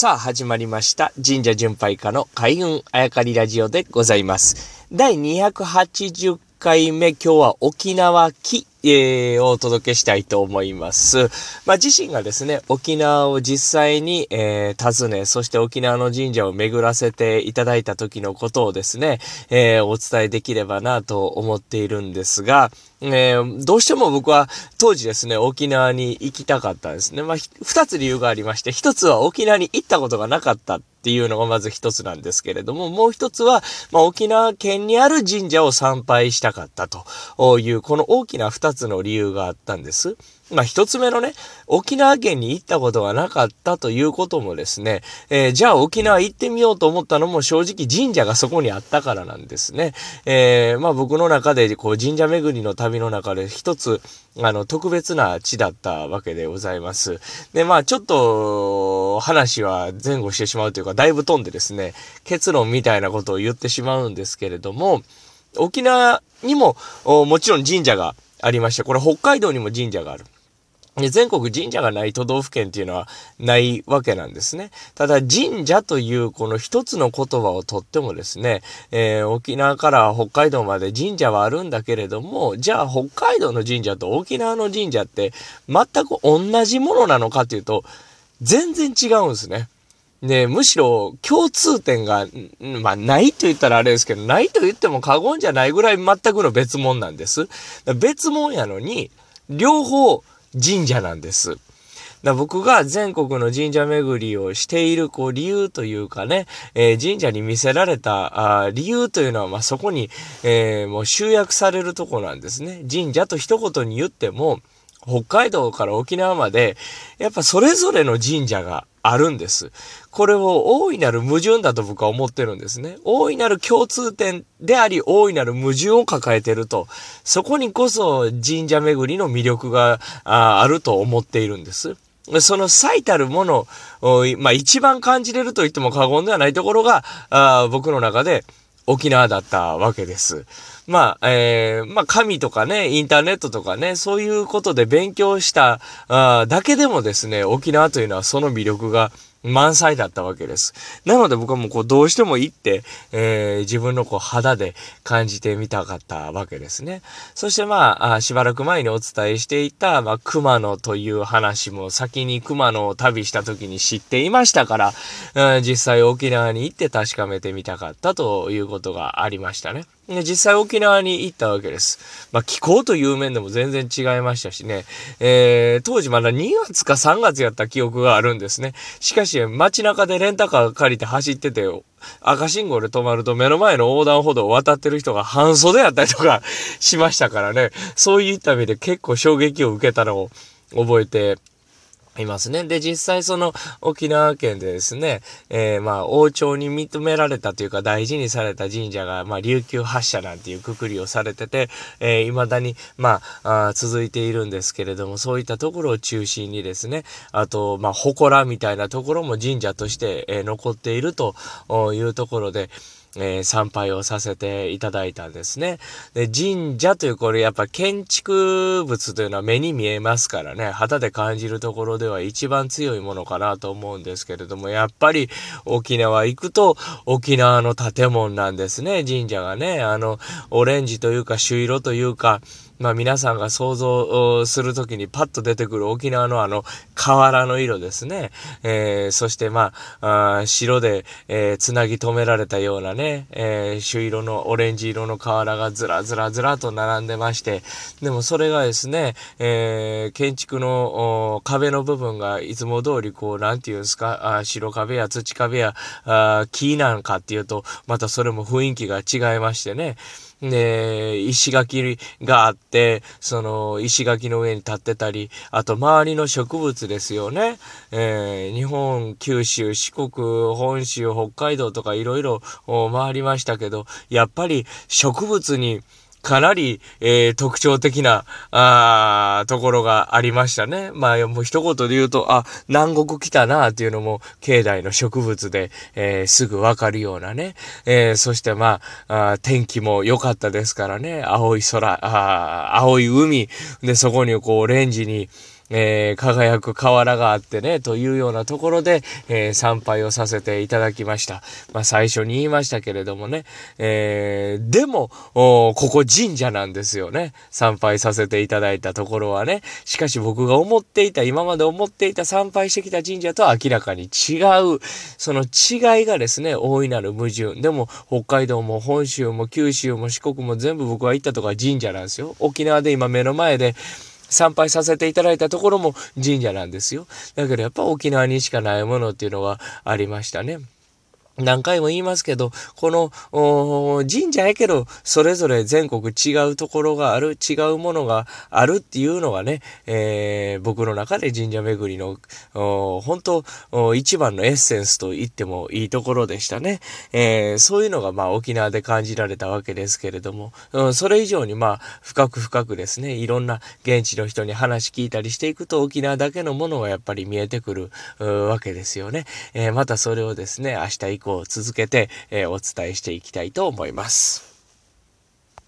さあ始まりました神社巡拝家の開運あやかりラジオでございます。第280回目今日は沖縄木えー、をお届けしたいと思います。まあ、自身がですね、沖縄を実際に、えー、訪ね、そして沖縄の神社を巡らせていただいた時のことをですね、えー、お伝えできればなと思っているんですが、えー、どうしても僕は当時ですね、沖縄に行きたかったんですね。まあ、二つ理由がありまして、一つは沖縄に行ったことがなかったっていうのがまず一つなんですけれども、もう一つは、まあ、沖縄県にある神社を参拝したかったという、この大きな二つの理由があったんです。まあ一つ目のね、沖縄県に行ったことがなかったということもですね、えー、じゃあ沖縄行ってみようと思ったのも正直神社がそこにあったからなんですね。えー、まあ僕の中でこう神社巡りの旅の中で一つ、あの、特別な地だったわけでございます。で、まあちょっと話は前後してしまうというか、だいぶ飛んでですね、結論みたいなことを言ってしまうんですけれども、沖縄にももちろん神社がありまして、これ北海道にも神社がある。全国神社がない都道府県っていうのはないわけなんですね。ただ神社というこの一つの言葉をとってもですね、えー、沖縄から北海道まで神社はあるんだけれども、じゃあ北海道の神社と沖縄の神社って全く同じものなのかというと、全然違うんですね。で、むしろ共通点が、まあ、ないと言ったらあれですけど、ないと言っても過言じゃないぐらい全くの別物なんです。別物やのに、両方神社なんです。だ僕が全国の神社巡りをしているこう理由というかね、えー、神社に見せられたあ理由というのは、まあ、そこに、えー、もう集約されるとこなんですね。神社と一言に言っても、北海道から沖縄まで、やっぱそれぞれの神社があるんです。これを大いなる矛盾だと僕は思ってるんですね。大いなる共通点であり、大いなる矛盾を抱えてると。そこにこそ神社巡りの魅力があると思っているんです。その最たるものを、まあ一番感じれると言っても過言ではないところが、あ僕の中で沖縄だったわけです。まあ、えー、まあ、神とかね、インターネットとかね、そういうことで勉強したあだけでもですね、沖縄というのはその魅力が満載だったわけです。なので僕はもうこうどうしても行って、えー、自分のこう肌で感じてみたかったわけですね。そしてまあ、しばらく前にお伝えしていた、まあ、熊野という話も先に熊野を旅した時に知っていましたから、うん、実際沖縄に行って確かめてみたかったということがありましたね。で実際沖縄に行ったわけです。まあ気候という面でも全然違いましたしね。えー、当時まだ2月か3月やった記憶があるんですね。しかし街中でレンタカー借りて走ってて、赤信号で止まると目の前の横断歩道を渡ってる人が半袖やったりとか しましたからね。そういった意味で結構衝撃を受けたのを覚えていますね。で、実際その沖縄県でですね、えー、まあ王朝に認められたというか大事にされた神社が、まあ琉球発社なんていうくくりをされてて、えー、未だに、まああ続いているんですけれども、そういったところを中心にですね、あと、まあ祠みたいなところも神社として、えー、残っているというところで、えー、参拝をさせていただいたんですね。で、神社というこれやっぱ建築物というのは目に見えますからね、肌で感じるところでは一番強いものかなと思うんですけれども、やっぱり沖縄行くと沖縄の建物なんですね、神社がね。あの、オレンジというか朱色というか、まあ皆さんが想像するときにパッと出てくる沖縄のあの瓦の色ですね。えー、そしてまあ、あ白で、えー、つなぎ止められたようなね、えー、朱色のオレンジ色の瓦がずらずらずらと並んでまして、でもそれがですね、えー、建築の壁の部分がいつも通りこう、なんていうんですか、あ白壁や土壁やあ木なんかっていうと、またそれも雰囲気が違いましてね、ね、石垣があって、その石垣の上に立ってたり、あと周りの植物ですよね。えー、日本、九州、四国、本州、北海道とかいろいろ回りましたけど、やっぱり植物にかなり、えー、特徴的な、あところがありましたね。まあ、もう一言で言うと、あ、南国来たなっていうのも、境内の植物で、えー、すぐわかるようなね。えー、そしてまあ天気も良かったですからね。青い空、あ青い海。で、そこにこう、レンジに、えー、輝く河原があってね、というようなところで、えー、参拝をさせていただきました。まあ、最初に言いましたけれどもね、えー、でも、ここ神社なんですよね。参拝させていただいたところはね。しかし僕が思っていた、今まで思っていた参拝してきた神社とは明らかに違う。その違いがですね、大いなる矛盾。でも、北海道も本州も九州も四国も全部僕が行ったとこは神社なんですよ。沖縄で今目の前で、参拝させていただいたところも神社なんですよ。だけどやっぱ沖縄にしかないものっていうのはありましたね。何回も言いますけど、この神社やけど、それぞれ全国違うところがある、違うものがあるっていうのがね、えー、僕の中で神社巡りの、本当一番のエッセンスと言ってもいいところでしたね。えー、そういうのがまあ沖縄で感じられたわけですけれども、うん、それ以上にまあ深く深くですね、いろんな現地の人に話聞いたりしていくと沖縄だけのものがやっぱり見えてくるわけですよね。えー、またそれをですね、明日こう続けて、え、お伝えしていきたいと思います。